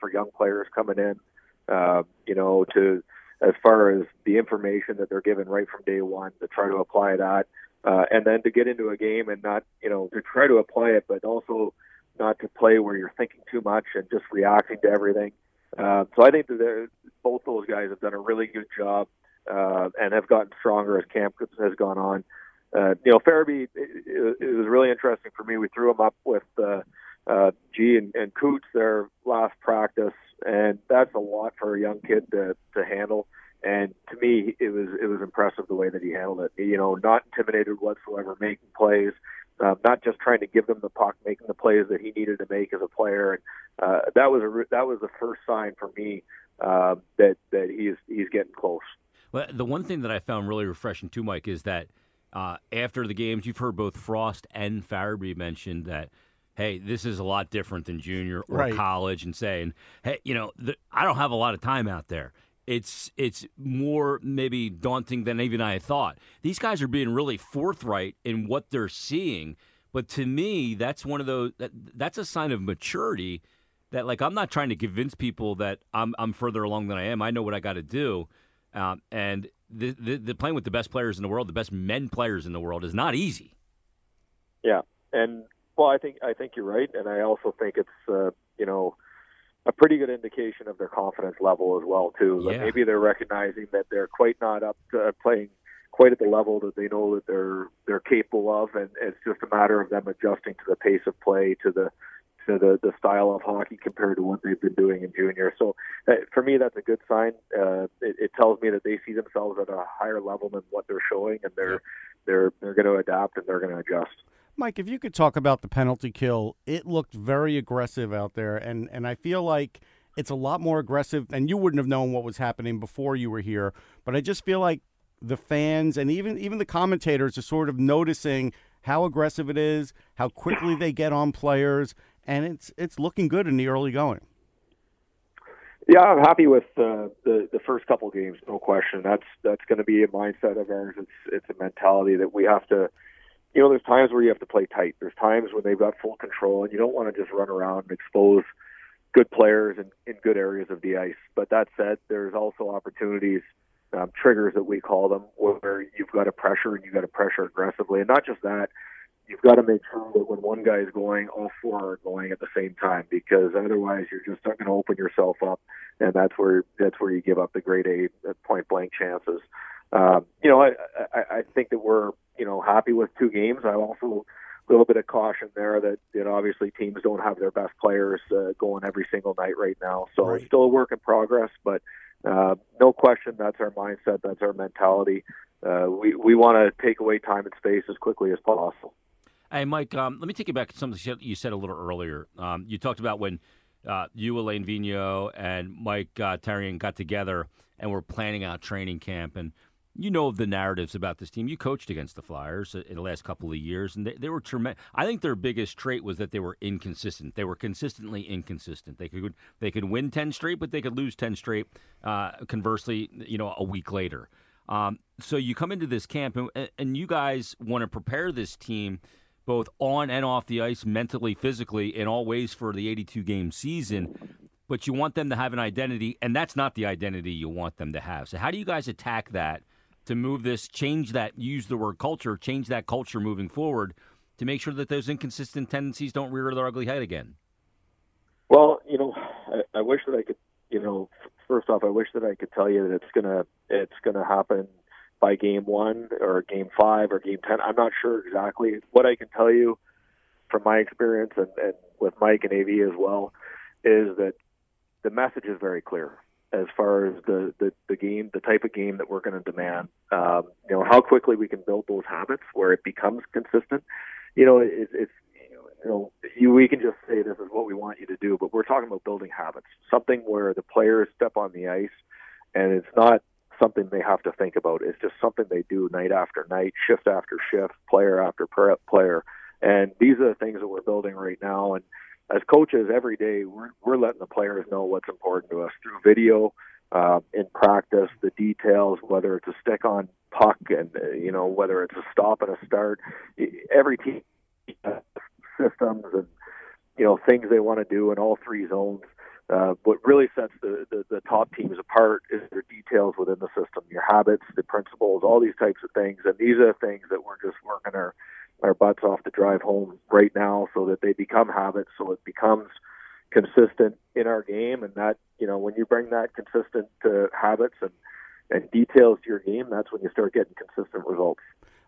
for young players coming in. Uh, you know, to as far as the information that they're given right from day one to try to apply that, uh, and then to get into a game and not, you know, to try to apply it, but also not to play where you're thinking too much and just reacting to everything. Uh, so I think that both those guys have done a really good job uh, and have gotten stronger as camp has gone on. Uh, you know, Farabee, it, it, it was really interesting for me. We threw him up with uh, uh, G and, and Coots their last practice, and that's a lot for a young kid to, to handle. And to me, it was it was impressive the way that he handled it. You know, not intimidated whatsoever, making plays, uh, not just trying to give them the puck, making the plays that he needed to make as a player. And uh, that was a that was the first sign for me uh, that that he's he's getting close. Well, the one thing that I found really refreshing too, Mike, is that uh, after the games, you've heard both Frost and Farabee mention that, hey, this is a lot different than junior or Right. college, and saying, hey, you know, the, I don't have a lot of time out there. It's it's more maybe daunting than even I had thought. These guys are being really forthright in what they're seeing, but to me, that's one of those that, that's a sign of maturity. That like I'm not trying to convince people that I'm I'm further along than I am. I know what I got to do. Um, and the, the, the playing with the best players in the world, the best men players in the world, is not easy. Yeah, and well, I think I think you're right, and I also think it's uh, you know a pretty good indication of their confidence level as well too. Like maybe they're recognizing that they're quite not up to playing quite at the level that they know that they're they're capable of, and it's just a matter of them adjusting to the pace of play, to the to the the style of hockey compared to what they've been doing in junior. So uh, for me, that's a good sign. Uh, it, it tells me that they see themselves at a higher level than what they're showing, and they're Yep. they're they're going to adapt and they're going to adjust. Mike, if you could talk about the penalty kill, it looked very aggressive out there, and and I feel like it's a lot more aggressive, and you wouldn't have known what was happening before you were here. But I just feel like the fans and even even the commentators are sort of noticing how aggressive it is, how quickly they get on players, and it's it's looking good in the early going. Yeah, I'm happy with uh, the the first couple games, no question. That's that's going to be a mindset of ours. It's it's a mentality that we have to, you know, there's times where you have to play tight. There's times when they've got full control, and you don't want to just run around and expose good players in, in good areas of the ice. But that said, there's also opportunities, um, triggers that we call them, where you've got to pressure and you've got to pressure aggressively. And not just that, you've got to make sure that when one guy is going, all four are going at the same time, because otherwise you're just not going to open yourself up, and that's where that's where you give up the grade A point blank chances. Um, you know, I, I I think that we're you know happy with two games. I also a little bit of caution there that you know obviously teams don't have their best players uh, going every single night right now, so right. it's still a work in progress. But uh, no question, that's our mindset, that's our mentality. Uh, we we want to take away time and space as quickly as possible. Hey, Mike, um, let me take you back to something you said a little earlier. Um, you talked about when uh, you, Alain Vigneault, and Mike uh, got together and were planning out training camp. And you know the narratives about this team. You coached against the Flyers in the last couple of years, and they, they were tremendous. I think their biggest trait was that they were inconsistent. They were consistently inconsistent. They could they could win ten straight, but they could lose ten straight. Uh, conversely, you know, a week later. Um, so you come into this camp, and, and you guys want to prepare this team both on and off the ice, mentally, physically, in all ways for the 82 game season. But you want them to have an identity, and that's not the identity you want them to have. So, how do you guys attack that to move this, change that, use the word culture, change that culture moving forward to make sure that those inconsistent tendencies don't rear their ugly head again? Well, you know, I, I wish that I could, you know, first off, I wish that I could tell you that it's gonna it's gonna happen by game one or game five or game 10. I'm not sure exactly. What I can tell you from my experience and, and with Mike and AV as well is that the message is very clear as far as the, the, the game, the type of game that we're going to demand. Um, you know, how quickly we can build those habits where it becomes consistent. You know, it, it's, you know, you, we can just say this is what we want you to do, but we're talking about building habits, something where the players step on the ice and it's not something they have to think about. It's just something they do night after night, shift after shift, player after player. And these are the things that we're building right now. And as coaches, every day we're we're letting the players know what's important to us through video, uh, in practice, the details, whether it's a stick on puck, and uh, you know whether it's a stop and a start. Every team has systems and you know things they want to do in all three zones. Uh, what really sets the, the, the top teams apart is their details within the system, your habits, the principles, all these types of things. And these are things that we're just working our, our butts off to drive home right now so that they become habits, so it becomes consistent in our game. And that, you know, when you bring that consistent uh, habits and, and details to your game, that's when you start getting consistent results.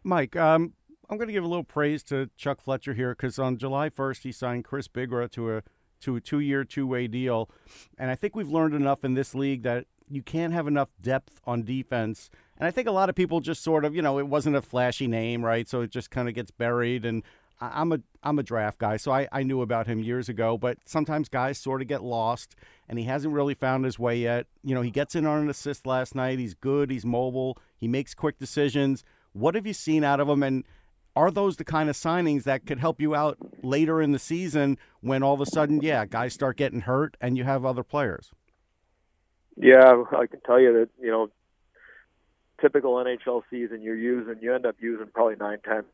Mike, um, I'm going to give a little praise to Chuck Fletcher here because on July 1st, he signed Chris Bigras to a to a two year, two way deal. And I think we've learned enough in this league that you can't have enough depth on defense. And I think a lot of people just sort of, you know, it wasn't a flashy name, right? So it just kind of gets buried. And I'm a I'm a draft guy, so I, I knew about him years ago. But sometimes guys sort of get lost, and he hasn't really found his way yet. You know, he gets in on an assist last night. He's good. He's mobile. He makes quick decisions. What have you seen out of him? And are those the kind of signings that could help you out later in the season when all of a sudden, yeah, guys start getting hurt and you have other players? Yeah, I can tell you that, you know, typical NHL season, you're using, you end up using probably nine, ten,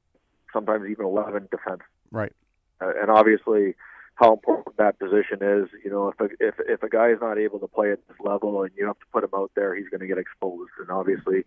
sometimes even 11 defense. Right. Uh, and obviously, how important that position is. You know, if a, if if a guy is not able to play at this level and you have to put him out there, he's going to get exposed. And obviously,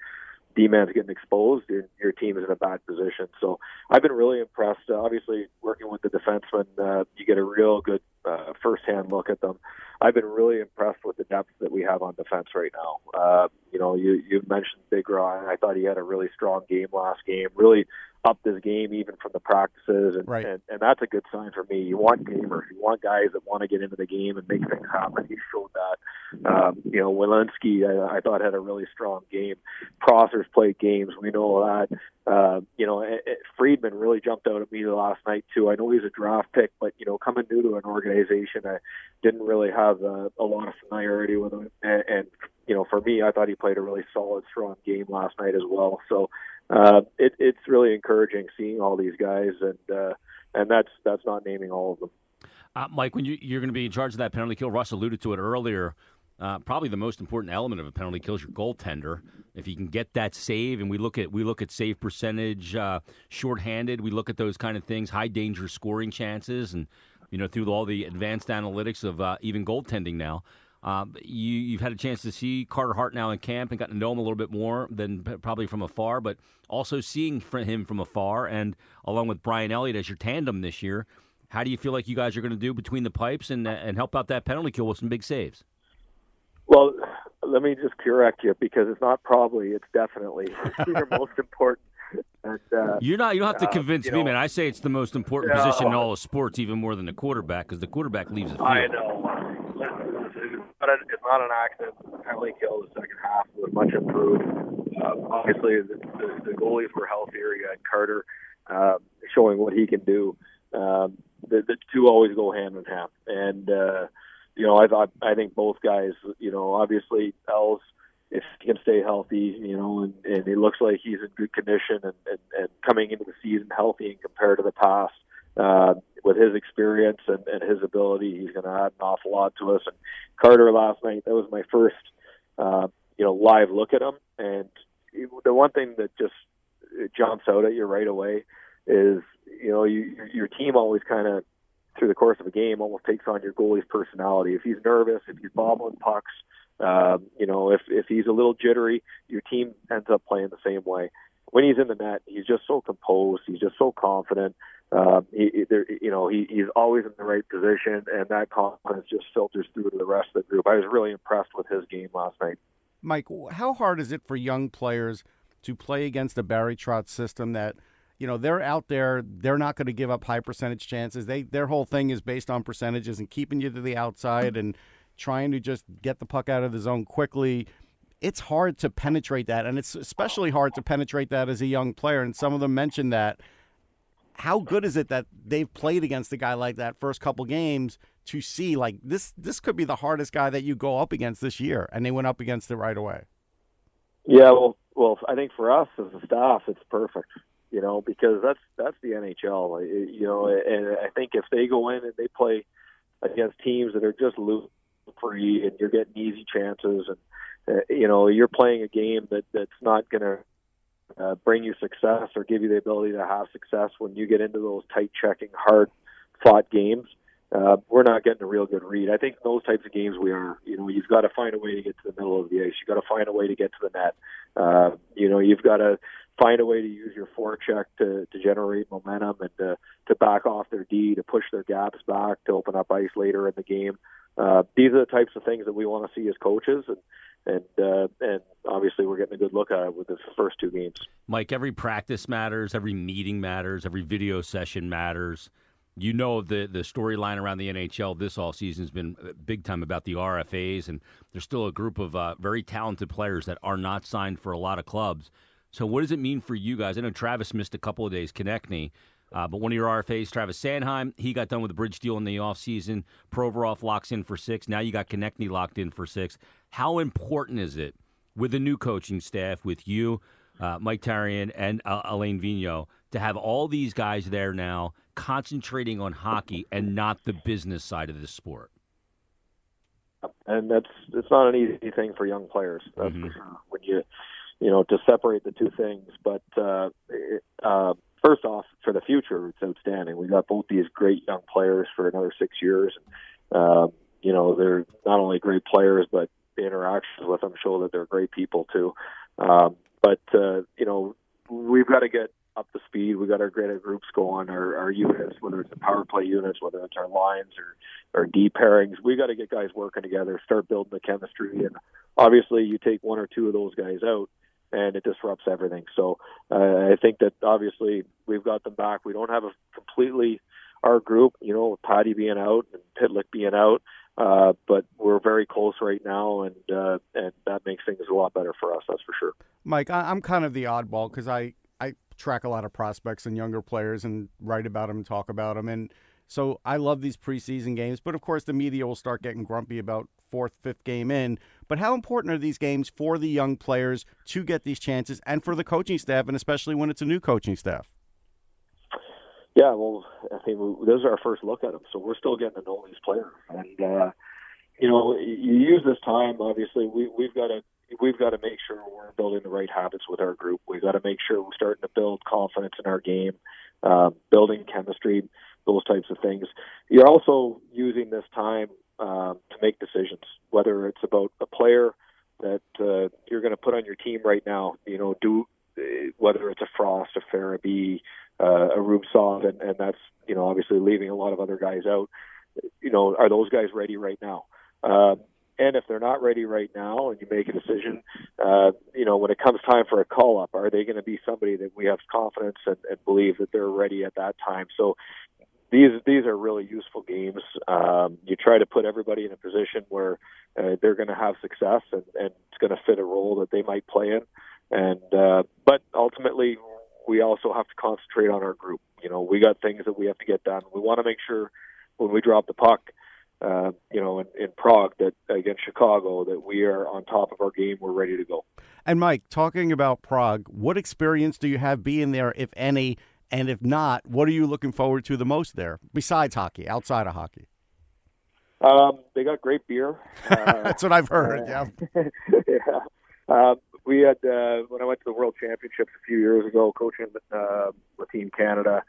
D-man's getting exposed, your, your team is in a bad position. So I've been really impressed. Uh, obviously, working with the defensemen, uh, you get a real good uh, first-hand look at them. I've been really impressed with the depth that we have on defense right now. Uh, you know, you you mentioned Bigras, and I thought he had a really strong game last game. Really upped his game even from the practices, and, right. and and that's a good sign for me. You want gamers, you want guys that want to get into the game and make things happen. He showed that. Um, you know, Welinski, I, I thought had a really strong game. Prosser's played games, we know that. Uh, you know, it, it, Friedman really jumped out at me last night too. I know he's a draft pick, but you know, coming new to an organization, I didn't really have uh, a lot of familiarity with him. And, and you know, for me, I thought he played a really solid, strong game last night as well. So uh, it, it's really encouraging seeing all these guys, and uh, and that's that's not naming all of them. Uh, Mike, when you, you're going to be in charge of that penalty kill, Russ alluded to it earlier. uh, probably the most important element of a penalty kill is your goaltender. If you can get that save, and we look at we look at save percentage, uh, shorthanded, we look at those kind of things, high danger scoring chances, and you know through all the advanced analytics of uh, even goaltending now. Um, you, have had a chance to see Carter Hart now in camp and gotten to know him a little bit more than probably from afar, but also seeing him from afar and along with Brian Elliott as your tandem this year. How do you feel like you guys are going to do between the pipes and and help out that penalty kill with some big saves? Well, let me just correct you because it's not probably, it's definitely your most important. And, uh, You're not. You don't have to uh, convince you me, know, man. I say it's the most important No. position in all of sports, even more than the quarterback, because the quarterback leaves the field. I know. Listen, it's not an accident. The penalty kill the second half was much improved. Uh, obviously, the, the, the goalies were healthier. You had Carter uh, showing what he can do. Um, the, the two always go hand in hand, and uh, you know, I thought I think both guys. You know, obviously, Els if he can stay healthy, you know, and, and it looks like he's in good condition and, and, and coming into the season healthy and compared to the past. Uh, with his experience and, and his ability, he's going to add an awful lot to us. And Carter last night, that was my first, uh, you know, live look at him. And the one thing that just jumps out at you right away is, you know, you, your team always kind of, through the course of a game, almost takes on your goalie's personality. If he's nervous, if he's bobbling pucks, um, you know, if if he's a little jittery, your team ends up playing the same way. When he's in the net, he's just so composed. He's just so confident. Um, he, he- there, you know, he, he's always in the right position, and that confidence just filters through to the rest of the group. I was really impressed with his game last night. Mike, how hard is it for young players to play against a Barry Trotz system that, you know, they're out there, they're not going to give up high percentage chances. They their whole thing is based on percentages and keeping you to the outside and trying to just get the puck out of the zone quickly. It's hard to penetrate that, and it's especially hard to penetrate that as a young player. And some of them mentioned that. How good is it that they've played against a guy like that first couple games to see like this? This could be the hardest guy that you go up against this year, and they went up against it right away. Yeah, well, well, I think for us as a staff, it's perfect. You know, because that's that's the NHL. You know, and I think if they go in and they play against teams that are just loose free and you're getting easy chances, and uh, you know you're playing a game that that's not going to uh, bring you success or give you the ability to have success when you get into those tight checking, hard fought games. Uh, we're not getting a real good read. I think those types of games we are. You know, you've got to find a way to get to the middle of the ice. You've got to find a way to get to the net. Uh, you know, you've got to find a way to use your forecheck to, to generate momentum and to, to back off their D, to push their gaps back, to open up ice later in the game. Uh, these are the types of things that we want to see as coaches, and and uh, and obviously we're getting a good look at it with the first two games. Mike, every practice matters, every meeting matters, every video session matters. You know the the storyline around the NHL this all season has been big time about the RFAs, and there's still a group of uh, very talented players that are not signed for a lot of clubs. So, what does it mean for you guys? I know Travis missed a couple of days, Konecny, uh, but one of your RFAs, Travis Sanheim, he got done with the bridge deal in the offseason. Provorov locks in for six. Now you got Konecny locked in for six. How important is it with the new coaching staff, with you, uh, Mike Therrien, and uh, Alain Vigneault, to have all these guys there now concentrating on hockey and not the business side of the sport? and that's it's not an easy thing for young players. That's Mhm. for sure. When you you know to separate the two things, but uh, it, uh, first off, for the future, it's outstanding. We got both these great young players for another six years. Um, you know, they're not only great players, but the interactions with them show that they're great people too. Um, but uh, you know, we've got to get up to speed. We got our great groups going, our, our units, whether it's the power play units, whether it's our lines or or D pairings. We got to get guys working together, start building the chemistry, and obviously, you take one or two of those guys out, and it disrupts everything. So uh, I think that obviously we've got them back. We don't have a completely our group, you know, with Patty being out and Pitlick being out. Uh, but we're very close right now, and uh, and that makes things a lot better for us. That's for sure. Mike, I, I'm kind of the oddball because I, I track a lot of prospects and younger players and write about them and talk about them. And so I love these preseason games. But of course, the media will start getting grumpy about fourth, fifth game in. But how important are these games for the young players to get these chances and for the coaching staff, and especially when it's a new coaching staff? Yeah, well, I think we, this is our first look at them, so we're still getting to know these players, and uh, you know, you use this time. Obviously, we we've got to we've got to make sure we're building the right habits with our group. We've got to make sure we're starting to build confidence in our game, uh, building chemistry, those types of things. You're also using this time um, to make decisions, whether it's about a player that uh, you're going to put on your team right now. You know, do whether it's a Frost, a Farabee, uh, a Rubtsov, and, and that's you know obviously leaving a lot of other guys out. You know, are those guys ready right now? Um, and if they're not ready right now, and you make a decision, uh, you know, when it comes time for a call up, are they going to be somebody that we have confidence and, and believe that they're ready at that time? So these these are really useful games. Um, you try to put everybody in a position where uh, they're going to have success and, and it's going to fit a role that they might play in. And uh, but ultimately, we also have to concentrate on our group. You know, we got things that we have to get done. We want to make sure when we drop the puck, uh, you know, in, in Prague that against Chicago, that we are on top of our game. We're ready to go. And Mike, talking about Prague, what experience do you have being there, if any? And if not, what are you looking forward to the most there, besides hockey, outside of hockey? Um, they got great beer. Uh, That's what I've heard. Uh, yeah. yeah. Um, we had uh, when I went to the World Championships a few years ago, coaching uh, with Team Canada.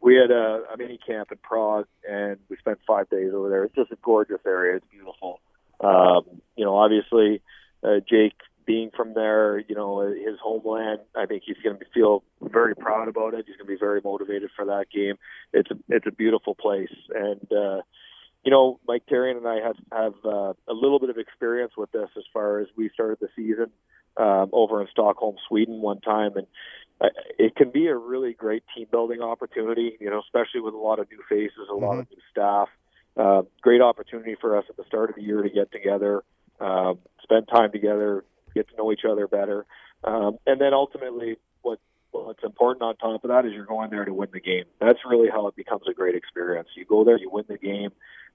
We had a, a mini camp in Prague, and we spent five days over there. It's just a gorgeous area. It's beautiful. Um, you know, obviously, uh, Jake being from there, you know, his homeland. I think he's going to feel very proud about it. He's going to be very motivated for that game. It's a it's a beautiful place, and uh, you know, Mike Therrien and I have have uh, a little bit of experience with this as far as we started the season um, over in Stockholm, Sweden, one time, and uh, it can be a really great team building opportunity. You know, especially with a lot of new faces, a mm-hmm. lot of new staff. Uh, great opportunity for us at the start of the year to get together, uh, spend time together, get to know each other better, um, and then ultimately, what what's important on top of that is you're going there to win the game. That's really how it becomes a great experience. You go there, you win the game,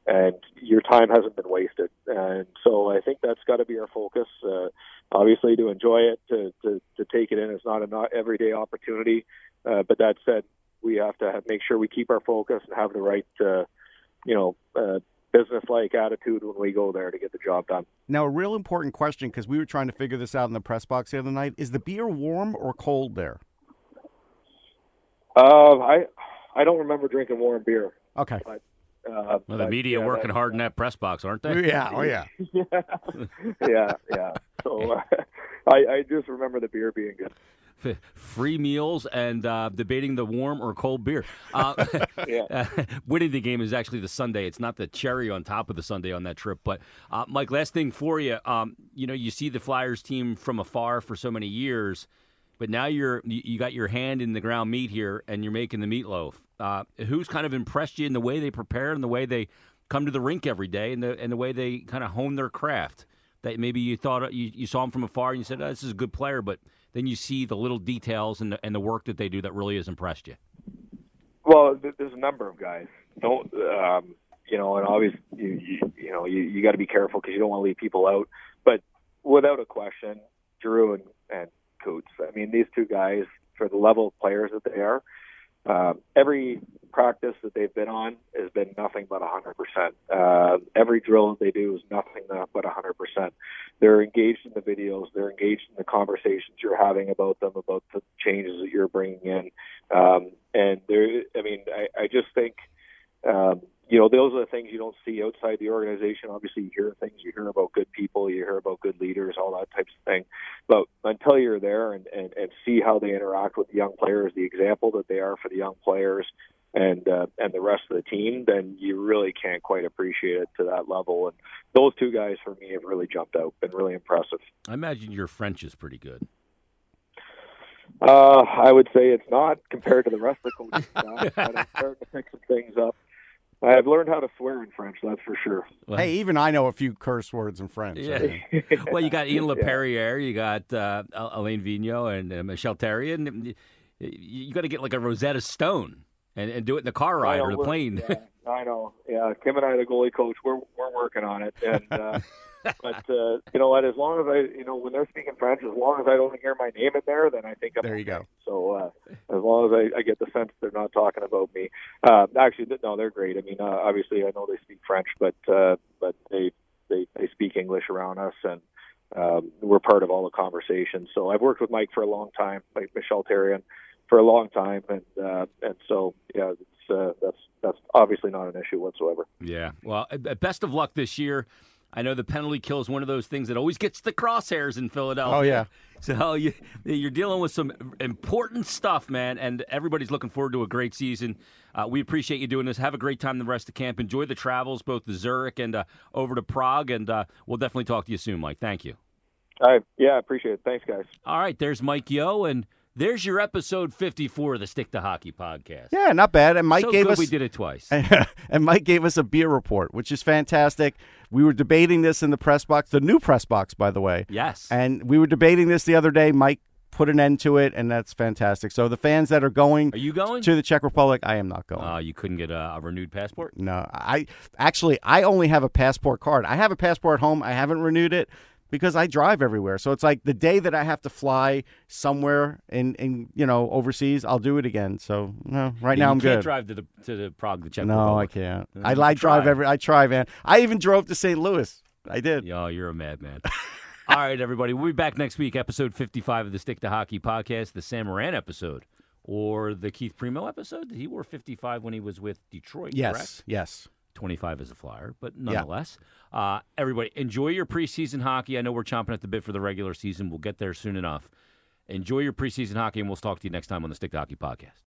and your time hasn't been wasted. And so I think that's got to be our focus. Uh, obviously, to enjoy it, to, to, to take it in. It's not an everyday opportunity. Uh, but that said, we have to have, make sure we keep our focus and have the right, uh, you know, uh, business-like attitude when we go there to get the job done. Now, a real important question because we were trying to figure this out in the press box the other night: is the beer warm or cold there? Uh, I I don't remember drinking warm beer. Okay. But uh, well, the media yeah, working hard in that press box, aren't they? Yeah, oh yeah, yeah, yeah, yeah. So uh, I, I just remember the beer being good. Free meals and uh, debating the warm or cold beer. Uh, yeah. winning the game is actually the sundae. It's not the cherry on top of the sundae on that trip. But uh, Mike, last thing for you. Um, you know, you see the Flyers team from afar for so many years but now you're you got your hand in the ground meat here and you're making the meatloaf. Uh, who's kind of impressed you in the way they prepare and the way they come to the rink every day and the and the way they kind of hone their craft? That maybe you thought you, you saw them from afar and you said, oh, "This is a good player," but then you see the little details and the, and the work that they do that really has impressed you. Well, there's a number of guys. Don't um, you know? And obviously, you you, you know you, you got to be careful because you don't want to leave people out. But without a question, Drew and, and Coots. I mean, these two guys, for the level of players that they are, uh, every practice that they've been on has been nothing but 100%. Uh, every drill that they do is nothing but 100%. They're engaged in the videos. They're engaged in the conversations you're having about them, about the changes that you're bringing in. Um, and there, I mean, I, I just think um, you know, those are the things you don't see outside the organization. Obviously, you hear things, you hear about good people, you hear about good leaders, all that types of thing. But until you're there and, and, and see how they interact with the young players, the example that they are for the young players, and uh, and the rest of the team, then you really can't quite appreciate it to that level. And those two guys for me have really jumped out, been really impressive. I imagine your French is pretty good. Uh, I would say it's not compared to the rest of the coaches. but I'm starting to pick some things up. I've learned how to swear in French, that's for sure. Well, hey, even I know a few curse words in French. Yeah. well, you got Ian Laperriere, you got uh, Alain Vigneault, and uh, Michel Therrien. You got to get like a Rosetta Stone and, and do it in the car ride or the plane. Yeah, I know. Yeah, Kim and I, the goalie coach, we're we're working on it, and uh, but uh, you know what? As long as I, you know, when they're speaking French, as long as I don't hear my name in there, then I think I'm there. You okay. go. So uh, as long as I, I get the sense they're not talking about me. Uh, actually, no, they're great. I mean, uh, obviously, I know they speak French, but uh, but they they they speak English around us, and um, we're part of all the conversations. So I've worked with Mike for a long time, like Michel Therrien, for a long time, and uh, and so yeah, it's, uh, that's that's obviously not an issue whatsoever. Yeah. Well, uh, best of luck this year. I know the penalty kill is one of those things that always gets the crosshairs in Philadelphia. Oh, yeah. So you, you're dealing with some important stuff, man, and everybody's looking forward to a great season. Uh, we appreciate you doing this. Have a great time the rest of camp. Enjoy the travels, both to Zurich and uh, over to Prague, and uh, we'll definitely talk to you soon, Mike. Thank you. All right. Yeah, I appreciate it. Thanks, guys. All right. There's Mike Yeo and there's your episode 54 of the Stick to Hockey podcast. Yeah, not bad. And Mike so gave good us we did it twice. and Mike gave us a beer report, which is fantastic. We were debating this in the press box, the new press box, by the way. yes. And we were debating this the other day. Mike put an end to it, and that's fantastic. So the fans that are going Are you going? to the Czech Republic, I am not going. Uh, you couldn't get a, a renewed passport? no, I actually I only have a passport card. I have a passport at home. I haven't renewed it because I drive everywhere. So it's like the day that I have to fly somewhere in, in you know overseas, I'll do it again. So no, right Yeah, now you I'm can't good. drive to the to the Prague, the Czech no, I can't. Uh, I like drive every. I try, man. I even drove to St. Louis. I did. Oh, you're a madman. All right, everybody. We'll be back next week, episode 55 of the Stick to Hockey podcast, the Sam Morin episode, or the Keith Primeau episode. He wore 55 when he was with Detroit, Yes, correct? yes. 25 as a flyer, but nonetheless. Uh, everybody, enjoy your preseason hockey. I know we're chomping at the bit for the regular season. We'll get there soon enough. Enjoy your preseason hockey, and we'll talk to you next time on the Stick to Hockey podcast.